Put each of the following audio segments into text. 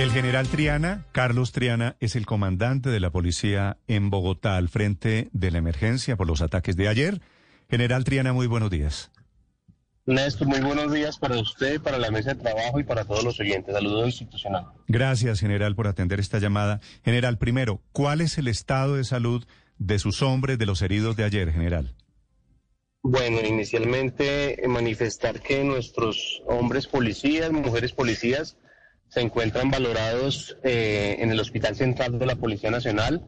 El general Triana, Carlos Triana, es el comandante de la policía en Bogotá al frente de la emergencia por los ataques de ayer. General Triana, muy buenos días. Néstor, muy buenos días para usted, para la mesa de trabajo y para todos los oyentes. Saludos institucional. Gracias, general, por atender esta llamada. General, primero, ¿cuál es el estado de salud de sus hombres, de los heridos de ayer, general? Bueno, inicialmente manifestar que nuestros hombres policías, mujeres policías, se encuentran valorados eh, en el Hospital Central de la Policía Nacional,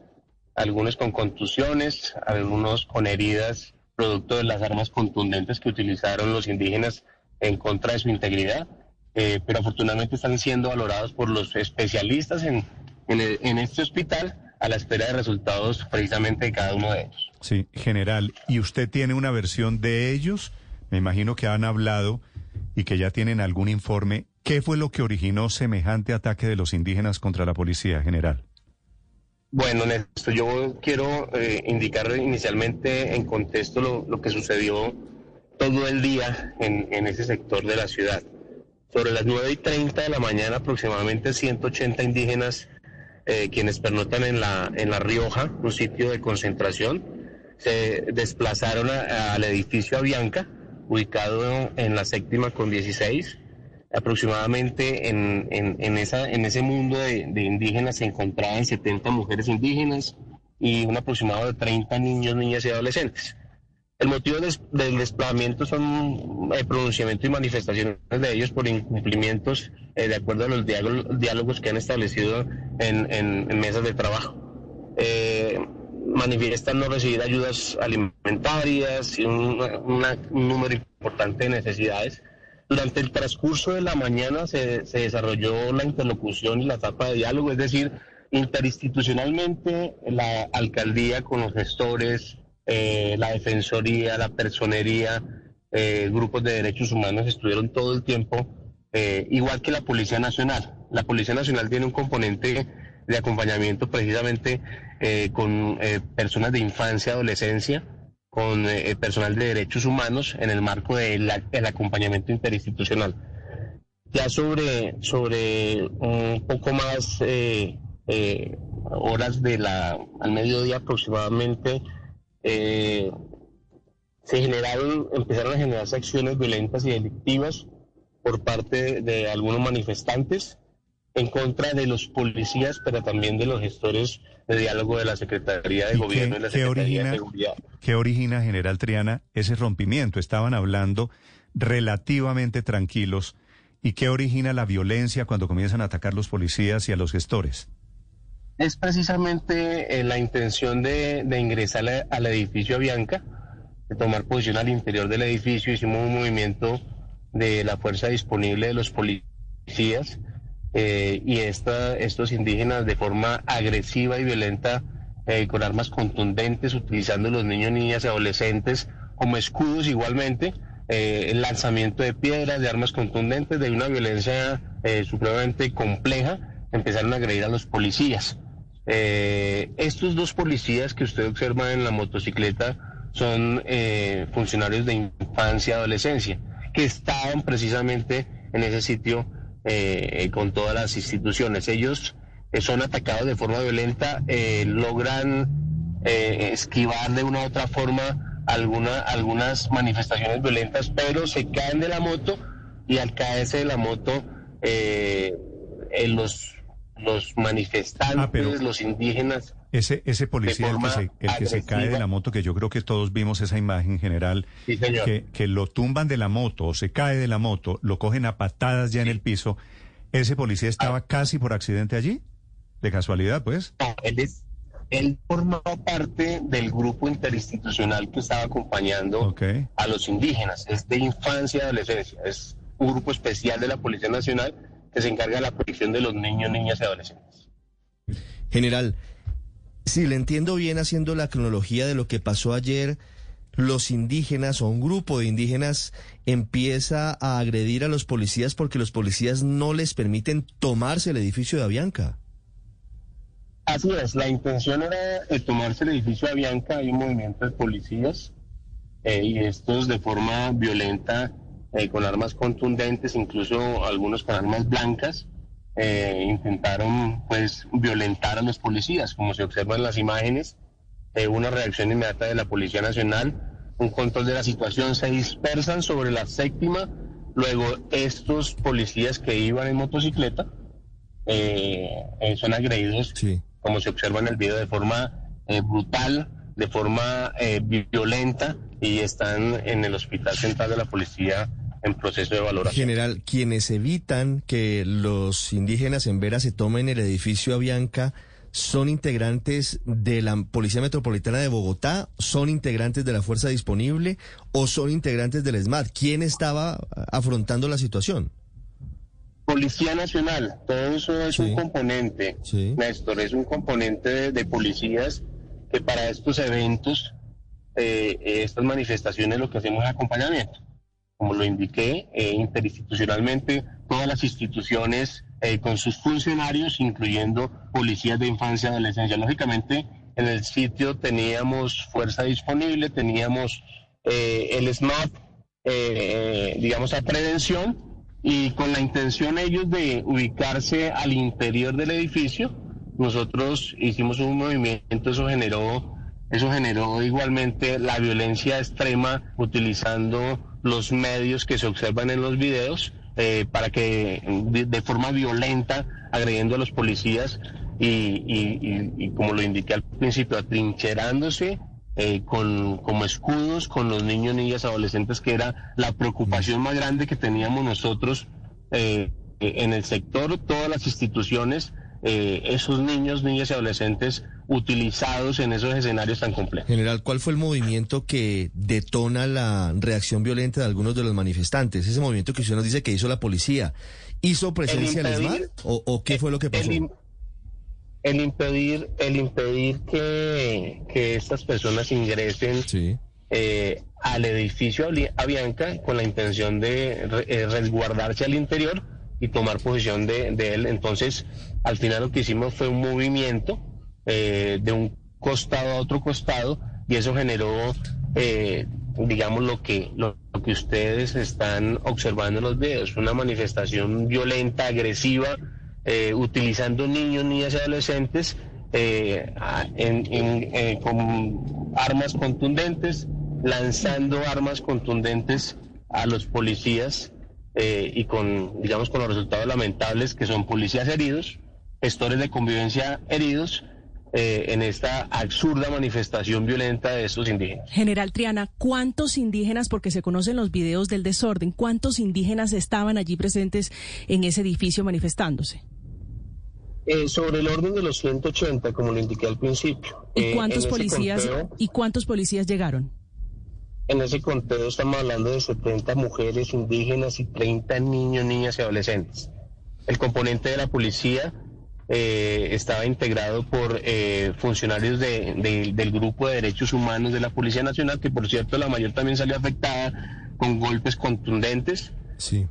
algunos con contusiones, algunos con heridas producto de las armas contundentes que utilizaron los indígenas en contra de su integridad, eh, pero afortunadamente están siendo valorados por los especialistas en, en este hospital a la espera de resultados precisamente de cada uno de ellos. Sí, general, ¿y usted tiene una versión de ellos? Me imagino que han hablado y que ya tienen algún informe ¿Qué fue lo que originó semejante ataque de los indígenas contra la policía general? Bueno, Néstor, yo quiero eh, indicar inicialmente en contexto lo, que sucedió todo el día en, ese sector de la ciudad. Sobre las 9 y 30 de la mañana, aproximadamente 180 indígenas, eh, quienes pernotan en la, en la Rioja, un sitio de concentración, se desplazaron al edificio Avianca, ubicado en la séptima con 16 aproximadamente en, en, esa, en ese mundo de, indígenas se encontraban 70 mujeres indígenas y un aproximado de 30 niños, niñas y adolescentes. El motivo del, desplazamiento son el eh, pronunciamiento y manifestaciones de ellos por incumplimientos eh, de acuerdo a los diálogos, que han establecido en, mesas de trabajo. Eh, manifiestan no recibir ayudas alimentarias y un número importante de necesidades durante el transcurso de la mañana se, desarrolló la interlocución y la etapa de diálogo, es decir, interinstitucionalmente la alcaldía con los gestores, eh, la defensoría, la personería, eh, grupos de derechos humanos estuvieron todo el tiempo, eh, igual que la Policía Nacional. La Policía Nacional tiene un componente de acompañamiento precisamente con personas de infancia, adolescencia, con eh, personal de derechos humanos en el marco del acompañamiento interinstitucional. Ya sobre, sobre un poco más eh, eh, horas de la, al mediodía aproximadamente, se generaron, empezaron a generarse acciones violentas y delictivas por parte de algunos manifestantes en contra de los policías, pero también de los gestores de diálogo de la Secretaría de Gobierno y la Secretaría de Seguridad. ¿Qué origina, General Triana, ese rompimiento? Estaban hablando relativamente tranquilos. ¿Y qué origina la violencia cuando comienzan a atacar los policías y a los gestores? Es precisamente eh, la intención de, ingresar al edificio Avianca, de tomar posición al interior del edificio. Hicimos un movimiento de la fuerza disponible de los policías eh, y esta, estos indígenas de forma agresiva y violenta, eh, con armas contundentes, utilizando los niños, niñas y adolescentes como escudos igualmente, eh, el lanzamiento de piedras, de armas contundentes, de una violencia supremamente compleja, empezaron a agredir a los policías. estos dos policías que usted observa en la motocicleta son funcionarios de infancia y adolescencia, que estaban precisamente en ese sitio eh, con todas las instituciones. Ellos eh, son atacados de forma violenta, eh, logran esquivar de una u otra forma alguna, algunas manifestaciones violentas, pero se caen de la moto y al caerse de la moto los, los manifestantes, ah, los indígenas ese, ese policía, el que, se, el que se cae de la moto, que yo creo que todos vimos esa imagen general, que, que lo tumban de la moto o se cae de la moto, lo cogen a patadas ya en el piso. ¿Ese policía estaba ah. casi por accidente allí? ¿De casualidad, pues? No, él, es, él formaba parte del grupo interinstitucional que estaba acompañando a los indígenas. Es de infancia y adolescencia. Es un grupo especial de la Policía Nacional que se encarga de la protección de los niños, niñas y adolescentes. General, si le entiendo bien haciendo la cronología de lo que pasó ayer, los indígenas o un grupo de indígenas empieza a agredir a los policías porque los policías no les permiten tomarse el edificio de Avianca. Así es, la intención era de tomarse el edificio de Avianca, hay un movimiento de policías eh, y estos de forma violenta, eh, con armas contundentes, incluso algunos con armas blancas, eh, intentaron pues violentar a los policías, como se observa en las imágenes, eh, una reacción inmediata de la Policía Nacional, un control de la situación, se dispersan sobre la séptima, luego estos policías que iban en motocicleta son agredidos, como se observa en el video, de forma brutal, de forma violenta y están en el Hospital Central de la Policía en proceso de valoración. General, quienes evitan que los indígenas en Vera se tomen el edificio Avianca son integrantes de la Policía Metropolitana de Bogotá, son integrantes de la Fuerza Disponible o son integrantes del ESMAD. ¿Quién estaba afrontando la situación? Policía Nacional, todo eso es un componente, Néstor, es un componente de, policías que para estos eventos, eh, estas manifestaciones lo que hacemos es acompañamiento como lo indiqué, eh, interinstitucionalmente, todas las instituciones eh, con sus funcionarios, incluyendo policías de infancia y adolescencia. Lógicamente, en el sitio teníamos fuerza disponible, teníamos eh, el SMAP, digamos, a prevención, y con la intención ellos de ubicarse al interior del edificio, nosotros hicimos un movimiento, eso generó, eso generó igualmente la violencia extrema utilizando los medios que se observan en los videos eh, para que de, forma violenta, agrediendo a los policías y, como lo indiqué al principio, atrincherándose eh, con, como escudos con los niños, niñas, adolescentes, que era la preocupación más grande que teníamos nosotros eh, en el sector, todas las instituciones, esos niños, niñas y adolescentes utilizados en esos escenarios tan complejos. General, ¿cuál fue el movimiento que detona la reacción violenta de algunos de los manifestantes? Ese movimiento que usted nos dice que hizo la policía, ¿hizo presencia el ESMAD o, qué fue lo que pasó? El, impedir, el impedir que, que estas personas ingresen eh, al edificio Avianca con la intención de eh, resguardarse al interior y tomar posesión de, de él. Entonces, al final lo que hicimos fue un movimiento eh, de un costado a otro costado y eso generó, eh, digamos, lo que, lo, que ustedes están observando en los videos, una manifestación violenta, agresiva, eh, utilizando niños, niñas y adolescentes con armas contundentes, lanzando armas contundentes a los policías y con, digamos, con los resultados lamentables que son policías heridos, gestores de convivencia heridos eh, en esta absurda manifestación violenta de estos indígenas. General Triana, ¿cuántos indígenas, porque se conocen los videos del desorden, cuántos indígenas estaban allí presentes en ese edificio manifestándose? Eh, sobre el orden de los 180, como lo indiqué al principio. ¿Y eh, policías y cuántos policías llegaron? En ese conteo estamos hablando de 70 mujeres indígenas y 30 niños, niñas y adolescentes. El componente de la policía eh, estaba integrado por eh, funcionarios del Grupo de Derechos Humanos de la Policía Nacional, que por cierto la mayor también salió afectada con golpes contundentes.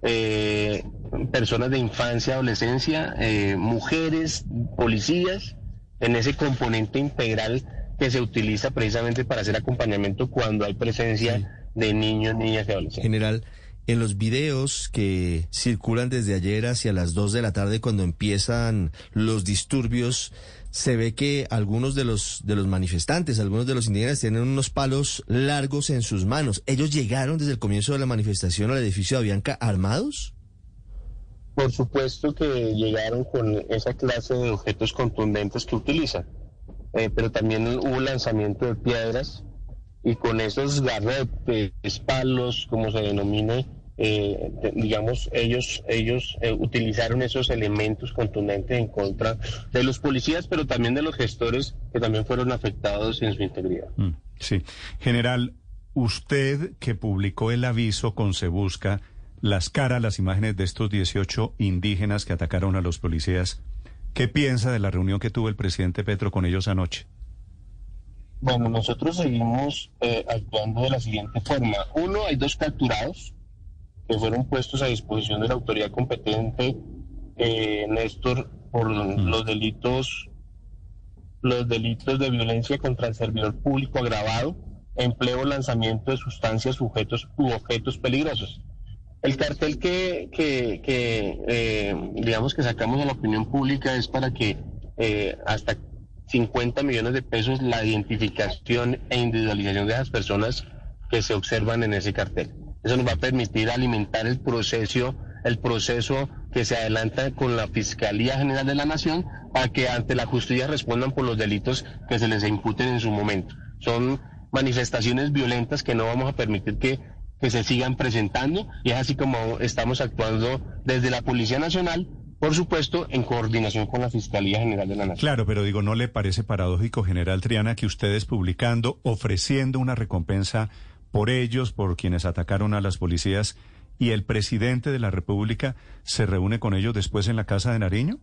Eh, personas de infancia, adolescencia, mujeres, policías, en ese componente integral que se utiliza precisamente para hacer acompañamiento cuando hay presencia de niños, niñas y adolescentes. General, en los videos que circulan desde ayer hacia las 2 de la tarde cuando empiezan los disturbios, se ve que algunos de los, de los manifestantes, algunos de los indígenas tienen unos palos largos en sus manos. ¿Ellos llegaron desde el comienzo de la manifestación al edificio de Avianca armados? Por supuesto que llegaron con esa clase de objetos contundentes que utilizan, eh, pero también hubo lanzamiento de piedras, y con esos garrotes, palos, como se denomine, eh, digamos, ellos, ellos eh, utilizaron esos elementos contundentes en contra de los policías, pero también de los gestores que también fueron afectados en su integridad. Mm, sí. General, usted que publicó el aviso con Se Busca, las caras, las imágenes de estos 18 indígenas que atacaron a los policías, ¿qué piensa de la reunión que tuvo el presidente Petro con ellos anoche? Bueno, nosotros seguimos eh, actuando de la siguiente forma. Uno, hay dos capturados que fueron puestos a disposición de la autoridad competente, eh, Néstor, por mm. los delitos los delitos de violencia contra el servidor público agravado, empleo o lanzamiento de sustancias, sujetos u objetos peligrosos. El cartel que, que, eh, digamos que sacamos a la opinión pública es para que eh, hasta 50 millones de pesos la identificación e individualización de las personas que se observan en ese cartel. Eso nos va a permitir alimentar el proceso, el proceso que se adelanta con la Fiscalía General de la Nación para que ante la justicia respondan por los delitos que se les imputen en su momento. Son manifestaciones violentas que no vamos a permitir que que se sigan presentando y es así como estamos actuando desde la Policía Nacional, por supuesto, en coordinación con la Fiscalía General de la Nación. Claro, pero digo, ¿no le parece paradójico, General Triana, que ustedes publicando, ofreciendo una recompensa por ellos, por quienes atacaron a las policías, y el presidente de la República se reúne con ellos después en la Casa de Nariño?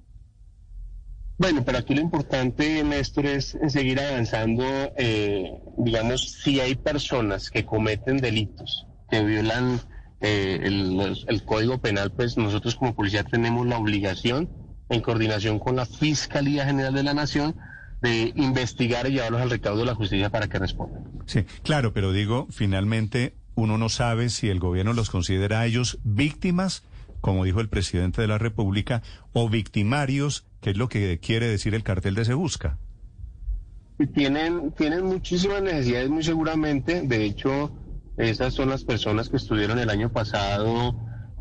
Bueno, pero aquí lo importante, Néstor, es seguir avanzando, eh, digamos, si hay personas que cometen delitos que violan eh, el, Código Penal, pues nosotros como policía tenemos la obligación, en coordinación con la Fiscalía General de la Nación, de investigar y llevarlos al recaudo de la justicia para que respondan. Sí, claro, pero digo, finalmente uno no sabe si el gobierno los considera a ellos víctimas, como dijo el presidente de la República, o victimarios, que es lo que quiere decir el cartel de Se Busca. Tienen, tienen muchísimas necesidades, muy seguramente. De hecho, esas son las personas que estuvieron el año pasado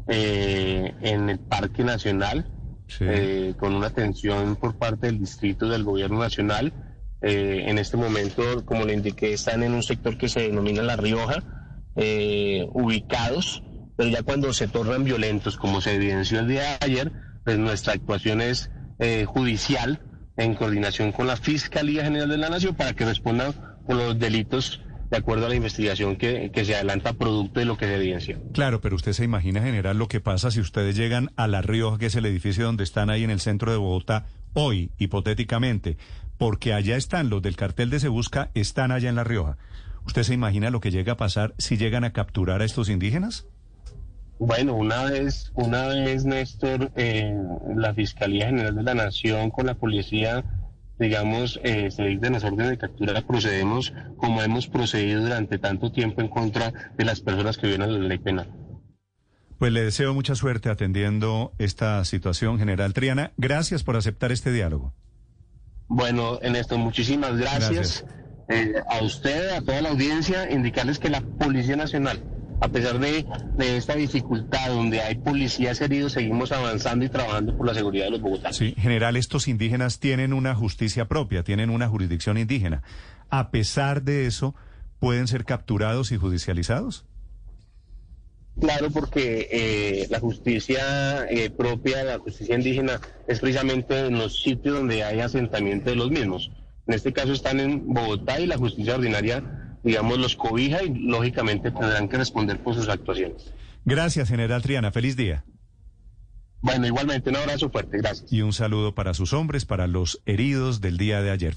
eh, en el Parque Nacional, eh, con una atención por parte del distrito del Gobierno Nacional. Eh, en este momento, como le indiqué, están en un sector que se denomina La Rioja, ubicados, pero ya cuando se tornan violentos, como se evidenció el día de ayer, pues nuestra actuación es judicial en coordinación con la Fiscalía General de la Nación para que respondan por los delitos de acuerdo a la investigación que, se adelanta producto de lo que se evidenció. Claro, pero usted se imagina, general, lo que pasa si ustedes llegan a La Rioja, que es el edificio donde están ahí en el centro de Bogotá, hoy, hipotéticamente, porque allá están los del cartel de Se Busca, están allá en La Rioja. ¿Usted se imagina lo que llega a pasar si llegan a capturar a estos indígenas? Bueno, una vez, una vez, Néstor, eh, la Fiscalía General de la Nación con la policía digamos, eh, se dictan las órdenes de captura, procedemos como hemos procedido durante tanto tiempo en contra de las personas que violan la ley penal. Pues le deseo mucha suerte atendiendo esta situación, General Triana. Gracias por aceptar este diálogo. Bueno, en esto muchísimas gracias, eh, a usted, a toda la audiencia, indicarles que la Policía Nacional a pesar de, esta dificultad donde hay policías heridos, seguimos avanzando y trabajando por la seguridad de los bogotanos. Sí, general, estos indígenas tienen una justicia propia, tienen una jurisdicción indígena. A pesar de eso, ¿pueden ser capturados y judicializados? Claro, porque eh, la justicia eh, propia, la justicia indígena, es precisamente en los sitios donde hay asentamiento de los mismos. En este caso están en Bogotá y la justicia ordinaria digamos, los cobija y lógicamente tendrán que responder por sus actuaciones. Gracias, General Triana. Feliz día. Bueno, igualmente un abrazo fuerte. Gracias. Y un saludo para sus hombres, para los heridos del día de ayer.